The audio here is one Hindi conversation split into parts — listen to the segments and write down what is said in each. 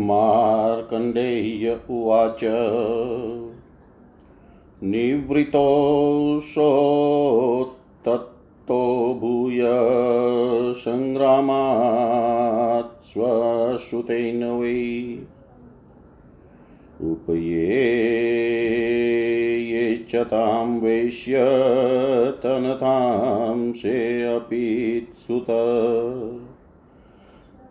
मार्कण्डेय्य उवाच। निवृतोऽसोत्तत्तो भूय सङ्ग्रामात् स्वश्रुतेन वै। उपये च तां वेश्य तनतां सेऽपि सुत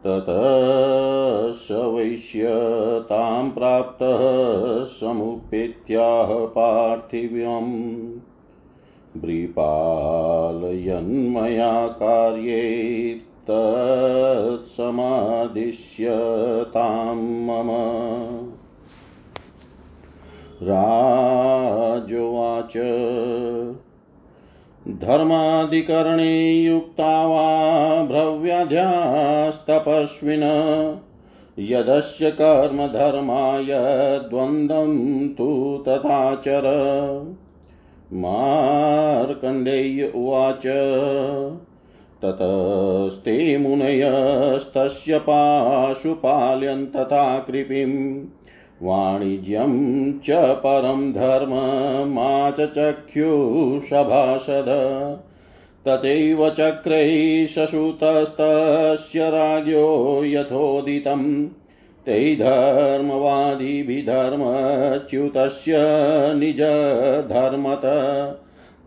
ततः स वैश्यतां प्राप्तः समुपेत्याह पार्थिव्यम्। वृपालयन्मया कार्ये तत्समादिश्यतां मम। राजोवाच धर्माधिकरणे युक्ता वा भ्रव्याध्यास्तपस्विन। यदस्य कर्मधर्माय द्वन्द्वं तु तथाचर मार्कण्डेय उवाच ततस्ते मुनयस्तस्य पाशुपाल्यन्तथा कृपिम् वाणिज्यं च परं च चख्युषभाषद तथैव चक्रैः शशुतस्तस्य राज्ञो यथोदितं तै धर्मवादिभिधर्मच्युतस्य निजधर्मत।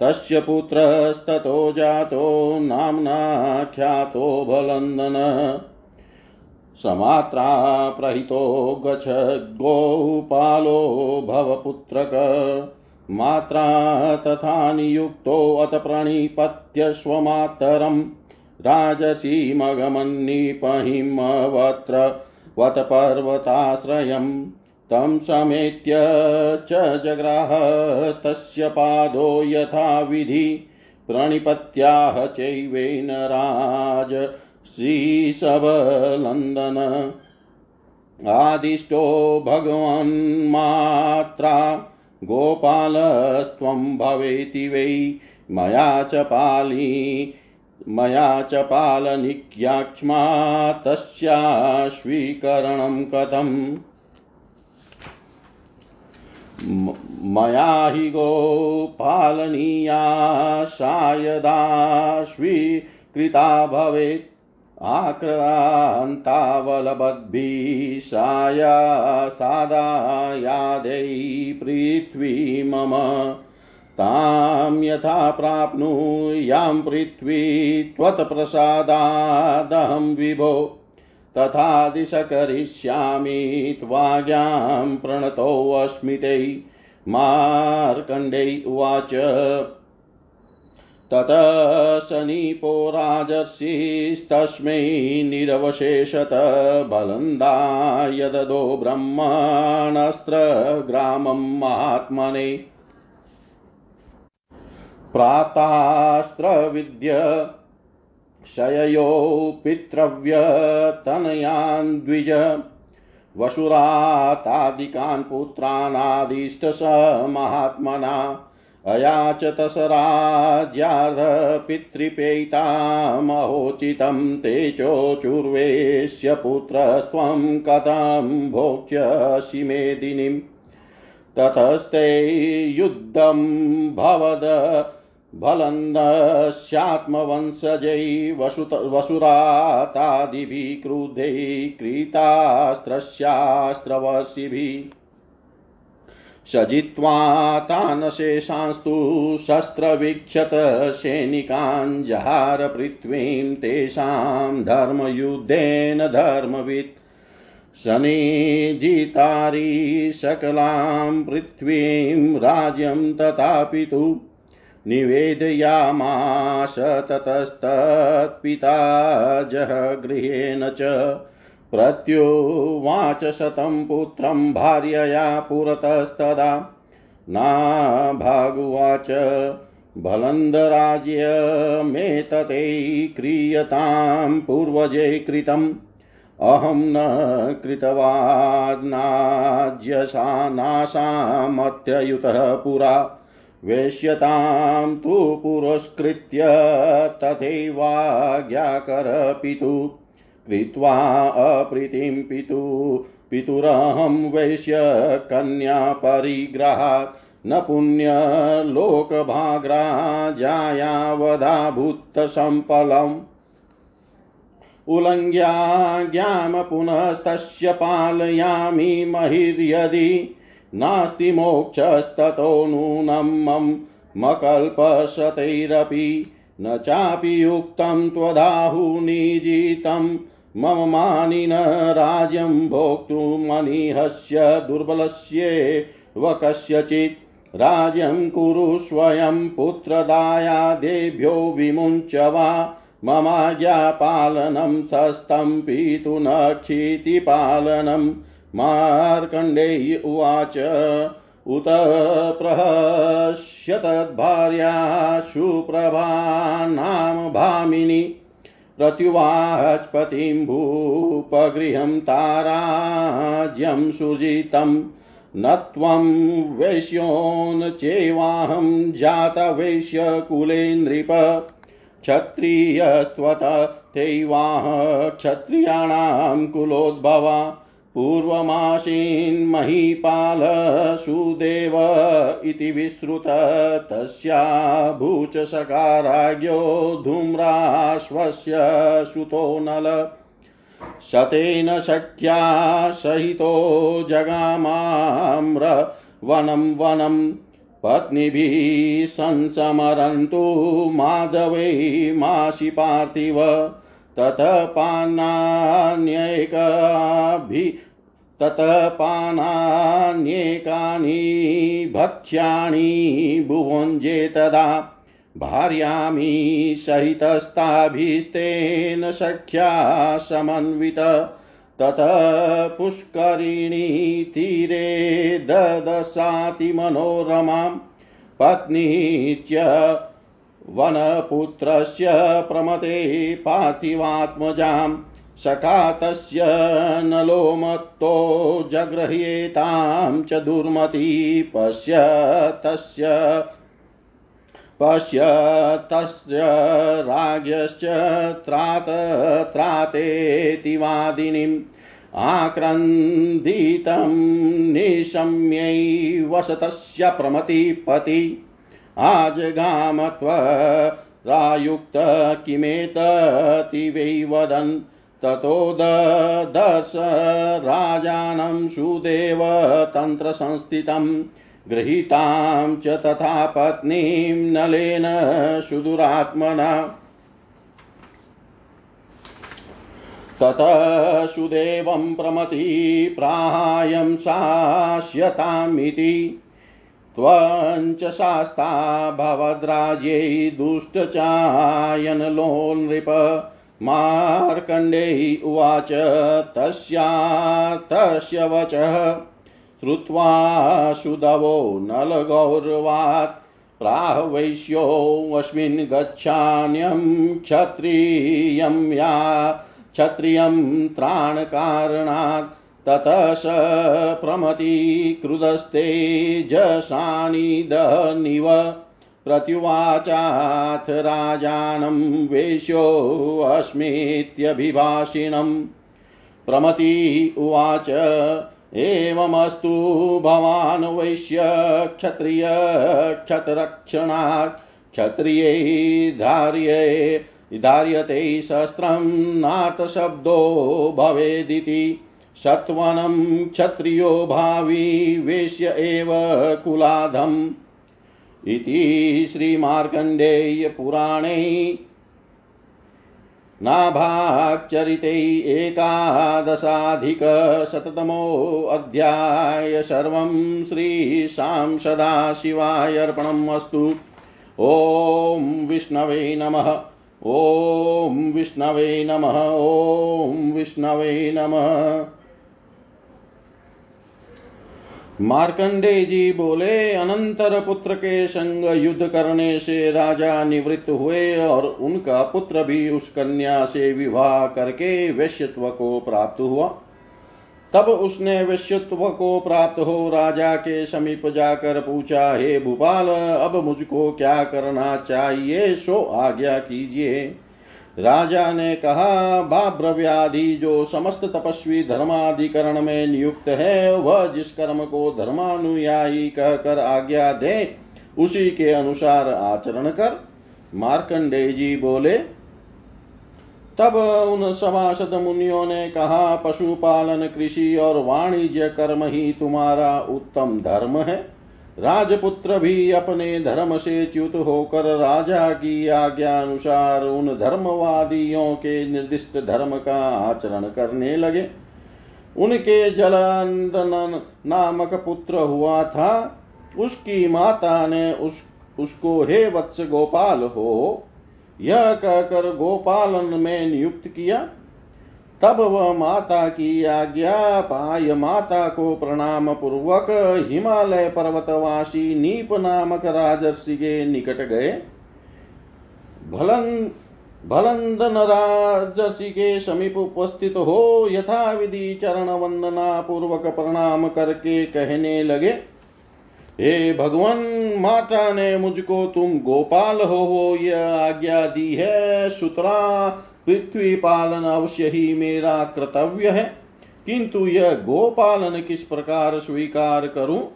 तस्य पुत्रस्ततो जातो नाम्नाख्यातो बलन्दन। समात्रा प्रहितो गच्छ गोपालो भवपुत्रक। मात्रा तथा नियुक्तोऽथ प्रणिपत्य स्वमातरं राजसीमगमन्निपहिमवत्र वतपर्वताश्रयं तं समेत्य च जग्राह तस्य पादो यथाविधि। प्रणिपत्याह चैवेन राज श्रीशबलन्दन आदिष्टो भगवन्मात्रा। गोपालस्त्वं भवेति वै। मया च पाली, मया च पालनिक्याक्ष्मा तस्याश्वीकरणं कथम्। मया हि गोपालनीया सायदाश्वीकृता भवेत् आक्रान्तावलबद्भिः साया सादायादै पृथ्वी मम तां यथा प्राप्नुयां पृथ्वी त्वत्प्रसादादहं विभो। तथा दिश करिष्यामि त्वाज्ञां प्रणतोऽस्मि मार्कण्डै उवाच। ततः सनीपो राजर्षिस्तस्मै निरवशेषत बलन्दाय ददो ब्रह्माणस्त्रग्रामं महात्मने प्रातास्त्रविद्य शययो पितृव्यतनयान् द्विज वसुरातादिकान् पुत्रानादिष्ट महात्मना अयाचत स राज्यार्धपितृपेतामहोचितं तेजोचुर्वेश्य पुत्रस्त्वं कथं भोक्ष्यसि मेदिनीम् ततस्ते युद्धं भवद भलन्दस्यात्मवंशजै वसुत वसुरातादिभिः क्रुधै क्रीतास्त्रस्यास्त्रवशिभिः। सजित्वा तान् शेषांस्तु शस्त्रवीक्षत सैनिकान् जहार पृथ्वीं तेषां धर्मयुद्धेन धर्मवित्। शनिजितारी सकलां पृथ्वीं राज्यं तथापि तु निवेदयामास ततस्तत्पिता जहगृहेण च प्रत्युवाच शतं पुत्रं भार्यया पुरतस्तदा। नाभागुवाच भलन्दराज्यमेतते क्रियतां पूर्वजे कृतम्। अहं न कृतवान्नाज्यसानासामत्ययुतः पुरा। वेश्यतां तु पुरस्कृत्य तथैवाज्ञाकर पितु कृत्वा अप्रीतिं पितु, पितुरहं वैश्य कन्या परिग्रहात् न पुण्यलोकभाग्राजायावधाभूतसम्पलम् उल्लङ्घ्याज्ञां पुनस्तस्य पालयामि महिर्यदि। नास्ति मोक्षस्ततो नूनं मम मकल्पशतैरपि। न चापि युक्तं त्वदाहुनिजितं मम मानिन राज्यं भोक्तुमनिहस्य दुर्बलस्येव कस्यचित् राज्यं कुरु स्वयं पुत्रदायादेभ्यो विमुञ्च वा। ममाज्ञापालनं सस्तम्पितु न क्षितिपालनं। मार्कण्डेय उवाच, उत प्रहस्य तद्भार्या सुप्रभा नाम भामिनी। प्रत्युवाचपतिं भूपगृहं ताराज्यं सुजितं। न त्वं वैश्योन् चेवाहं जातवैश्यकुले नृप। क्षत्रियस्त्वतथैवाह क्षत्रियाणां कुलोद्भवा। पूर्वमासीन्महीपालसुदेव इति विश्रुत तस्या भूचसकाराज्ञो धूम्राश्वस्य सुतो नल। शतेन सख्या सहितो जगामाम्र वनं वनं। पत्नीभिः संसमरन्तु माधवै मासि पार्थिव। ततः पानान्येकाभि ततः पानान्येकानि भक्ष्याणि भुवञ्जे तदा भार्यामि सहितस्ताभिस्तेन सख्या समन्वित। ततः पुष्करिणी तीरे ददशाति मनोरमां पत्नी च वनपुत्रस्य प्रमते पार्थिवात्मजां सखा तस्य नलोमत्तो जगृह्येतां च दुर्मती पश्य तस्य पश्य तस्य राज्ञश्च त्रात त्रातेति वादिनीम् आक्रन्दितं निशम्यै वसतस्य प्रमतिपति आजगामत्वरायुक्त किमेतति वै वदन् ततो ददर्श राजानं सुदेवतन्त्रसंस्थितं गृहीतां च तथा पत्नीं नलेन सुदुरात्मना। ततः सुदेवं प्रमति प्राहायं शास्यतामिति त्वञ्च शास्ता भवद्राज्यै दुष्टचायनलो नृप। मार्कण्डेयी उवाच तस्यार्थस्य वचः। श्रुत्वा सुदवो नलगौरवात्। प्राह वैश्योऽस्मिन् गच्छान्यं क्षत्रियं या, क्षत्रियं त्राणकारणात्। ततः स प्रमति क्रुधस्तेजसानि दनिव प्रत्युवाचाथ राजानं वेश्योऽस्मीत्यभिभाषिणम् प्रमति उवाच, एवमस्तु भवान् वैश्य क्षत्रिय क्षतरक्षणात् क्षत्रियै धार्ये, धार्यते शस्त्रं नार्थशब्दो भवेदिति। सत्वनं क्षत्रियो भावी वेश्य एव कुलाधम्। इति श्रीमार्कण्डेयपुराणे नाभाक्चरिते एकादशाधिकशततमोऽध्याय सर्वं श्रीशां सदाशिवाय अर्पणम् अस्तु। ॐ विष्णवे नमः। ॐ विष्णवे नमः। ॐ विष्णवे नमः। मार्कंडे जी बोले, अनंतर पुत्र के संग युद्ध करने से राजा निवृत्त हुए और उनका पुत्र भी उस कन्या से विवाह करके वैश्यत्व को प्राप्त हुआ। तब उसने वैश्यत्व को प्राप्त हो राजा के समीप जाकर पूछा, हे भूपाल, अब मुझको क्या करना चाहिए? सो आज्ञा कीजिए। राजा ने कहा बाभ्रव्याधि जो समस्त तपस्वी धर्माधिकरण में नियुक्त है, वह जिस कर्म को धर्मानुयायी कहकर आज्ञा दे, उसी के अनुसार आचरण कर। मार्कंडे जी बोले, तब उन सभासद मुनियों ने कहा, पशुपालन, कृषि और वाणिज्य कर्म ही तुम्हारा उत्तम धर्म है। राजपुत्र भी अपने धर्म से च्युत होकर राजा की आज्ञा अनुसार उन धर्मवादियों के निर्दिष्ट धर्म का आचरण करने लगे। उनके जलंदन नामक पुत्र हुआ था। उसकी माता ने उस, उसको, हे वत्स गोपाल हो। यह कहकर गोपालन में नियुक्त किया। तब वह माता की आज्ञा पाय माता को प्रणाम पूर्वक हिमालय पर्वतवासी नीप नामक राजर्षि के निकट गए। भलन, भलंदन राजर्षि के समीप उपस्थित हो यथा विधि चरण वंदना पूर्वक प्रणाम करके कहने लगे, हे भगवान, माता ने मुझको तुम गोपाल हो हो यह आज्ञा दी है, सुतरा पृथ्वी पालन अवश्य ही मेरा कर्तव्य है, किंतु यह गोपालन किस प्रकार स्वीकार करूँ?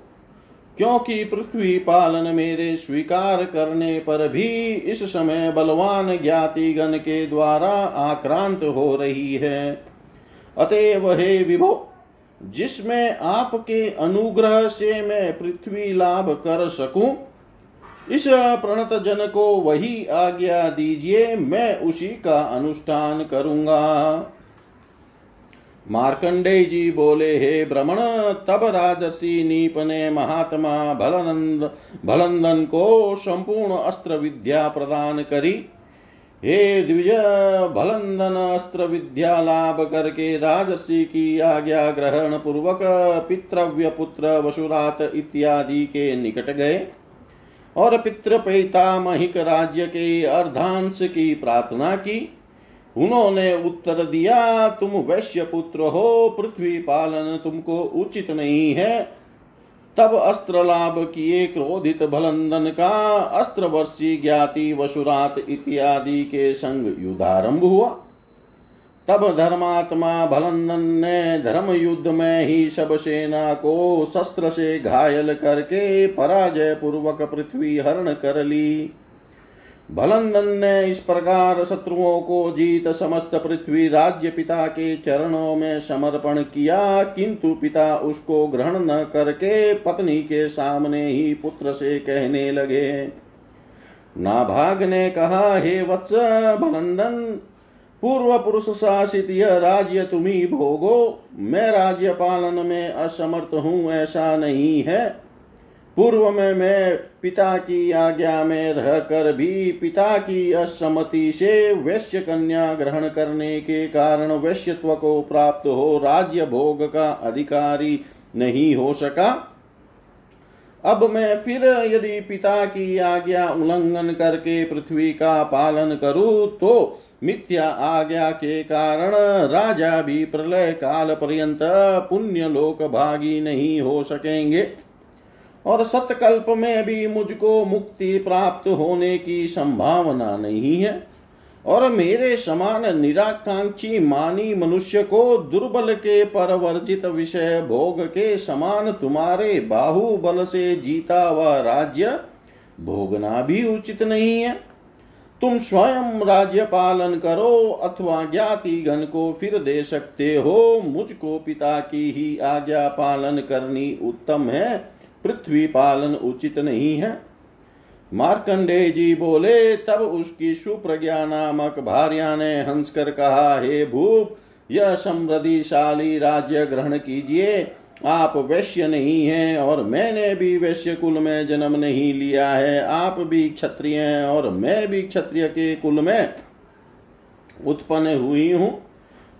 क्योंकि पृथ्वी पालन मेरे स्वीकार करने पर भी इस समय बलवान ज्ञातिगण के द्वारा आक्रांत हो रही है। अतएव हे विभो, जिसमें आपके अनुग्रह से मैं पृथ्वी लाभ कर सकूँ इस प्रणत जन को वही आज्ञा दीजिए, मैं उसी का अनुष्ठान करूँगा। मार्कंडे जी बोले, हे भ्रमण तब राजसी नीप ने महात्मा भलनंद, भलंदन को संपूर्ण अस्त्र विद्या प्रदान करी। हे द्विज, भलंदन अस्त्र विद्या लाभ करके राजसी की आज्ञा ग्रहण पूर्वक पितृव्य पुत्र वसुरात इत्यादि के निकट गए। और पितृपैतामहिक राज्य के अर्धांश की प्रार्थना की। उन्होंने उत्तर दिया, तुम वैश्य पुत्र हो, पृथ्वी पालन तुमको उचित नहीं है। तब अस्त्र लाभ किए क्रोधित भलंदन का अस्त्र वर्षी ज्ञाति वसुरात इत्यादि के संग युद्धारंभ हुआ। तब धर्मात्मा भलंदन ने धर्म युद्ध में ही सब सेना को शस्त्र से घायल करके पराजय पूर्वक पृथ्वी हरण कर ली। भलंदन ने इस प्रकार शत्रुओं को जीत समस्त पृथ्वी राज्य पिता के चरणों में समर्पण किया, किंतु पिता उसको ग्रहण न करके पत्नी के सामने ही पुत्र से कहने लगे। नाभाग ने कहा, हे वत्स भलंदन पूर्व पुरुष शासित यह राज्य तुम्ही भोगो। मैं राज्य पालन में असमर्थ हूँ, ऐसा नहीं है। पूर्व में मैं पिता की आज्ञा में रहकर भी पिता की असम्मति से वैश्य कन्या ग्रहण करने के कारण वैश्यत्व को प्राप्त हो, राज्य भोग का अधिकारी नहीं हो सका। अब मैं फिर यदि पिता की आज्ञा उल्लंघन करके पृथ्वी का पालन करूँ तो मिथ्या आज्ञा के कारण राजा भी प्रलय काल पर्यंत पुण्य लोक भागी नहीं हो सकेंगे। और सतकल्प में भी मुझको मुक्ति प्राप्त होने की संभावना नहीं है। और मेरे समान निराकांक्षी मानी मनुष्य को दुर्बल के परवर्जित विषय भोग के समान तुम्हारे बाहुबल से जीता हुआ राज्य भोगना भी उचित नहीं है। तुम स्वयं राज्य पालन करो अथवा ज्ञाति गण को फिर दे सकते हो। मुझको पिता की ही आज्ञा पालन करनी उत्तम है। पृथ्वी पालन उचित नहीं है। मार्कंडे जी बोले, तब उसकी सुप्रज्ञा नामक भार्या ने हंसकर कहा, हे भूप, यह समृद्धिशाली राज्य ग्रहण कीजिए। आप वैश्य नहीं हैं और मैंने भी वैश्य कुल में जन्म नहीं लिया है। आप भी क्षत्रिय हैं और मैं भी क्षत्रिय के कुल में उत्पन्न हुई हूँ।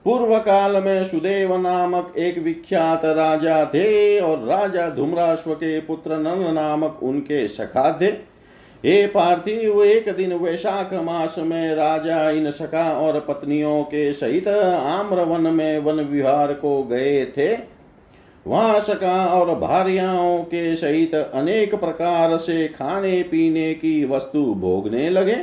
पूर्व काल में सुदेव नामक एक विख्यात राजा थे और राजा धूम्राश्व के पुत्र नल नामक उनके सखा थे। हे पार्थिव, एक दिन वैशाख मास में राजा इन सखा और पत्नियों के सहित आम्रवन में वन विहार को गए थे। वहाँ सका और भार्याओं के सहित अनेक प्रकार से खाने पीने की वस्तु भोगने लगे।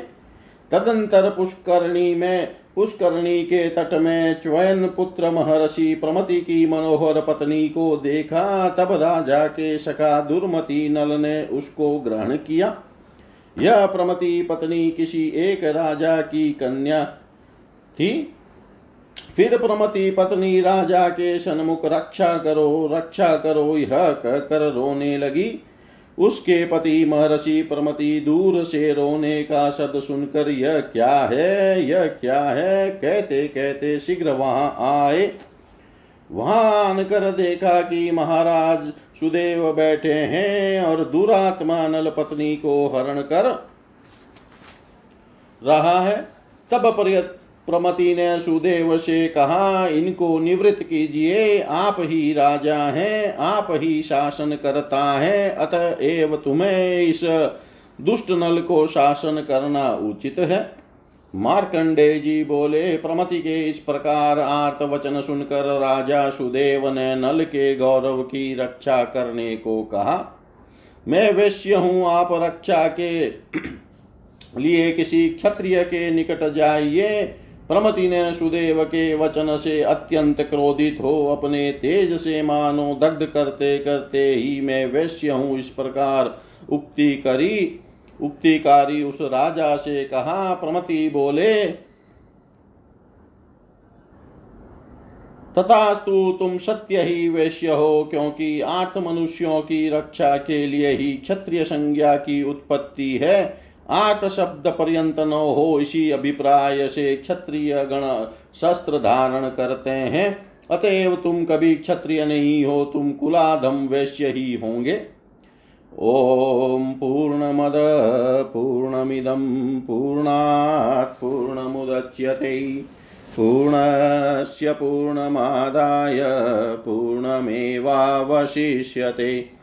तदंतर पुष्करणी में, पुष्करणी के तट में च्वयन पुत्र महर्षि प्रमति की मनोहर पत्नी को देखा, तब राजा के सखा दुर्मति नल ने उसको ग्रहण किया। यह प्रमति पत्नी किसी एक राजा की कन्या थी। फिर प्रमति पत्नी राजा के सन्मुख रक्षा करो रक्षा करो, यह कहकर रोने लगी। उसके पति महर्षि प्रमति दूर से रोने का शब्द सुनकर, यह क्या है, यह क्या है? कहते कहते शीघ्र वहाँ आए। वहाँ आनकर देखा कि महाराज सुदेव बैठे हैं और दुरात्मा नल पत्नी को हरण कर रहा है। तब प्रमति ने सुदेव से कहा, इनको निवृत्त कीजिए, आप ही राजा हैं, आप ही शासन करता है अतएव तुम्हें इस दुष्ट नल को शासन करना उचित है। मार्कंडे जी बोले, प्रमति के इस प्रकार आर्त वचन सुनकर राजा सुदेव ने नल के गौरव की रक्षा करने को कहा। मैं वैश्य हूँ, आप रक्षा के लिए किसी क्षत्रिय के निकट जाइए प्रमति ने सुदेव के वचन से अत्यंत क्रोधित हो अपने तेज से मानो दग्ध करते करते ही मैं वैश्य हूँ इस प्रकार। उक्ति करी, उक्तिकारी उस राजा से कहा, प्रमति बोले, तथास्तु तुम सत्य ही वैश्य हो, क्योंकि आठ मनुष्यों की रक्षा के लिए ही क्षत्रिय संज्ञा की उत्पत्ति है। आठ शब्द पर्यंत न हो इसी अभिप्राय से क्षत्रिय गण शस्त्र धारण करते हैं। अतएव तुम कभी क्षत्रिय नहीं हो, तुम कुलाधम वैश्य ही होंगे। ॐ पूर्णमद, पूर्णमिदं, पूर्णात् पूर्णमुदच्यते। पूर्णस्य पूर्णमादाय, पूर्णमेवावशिष्यते।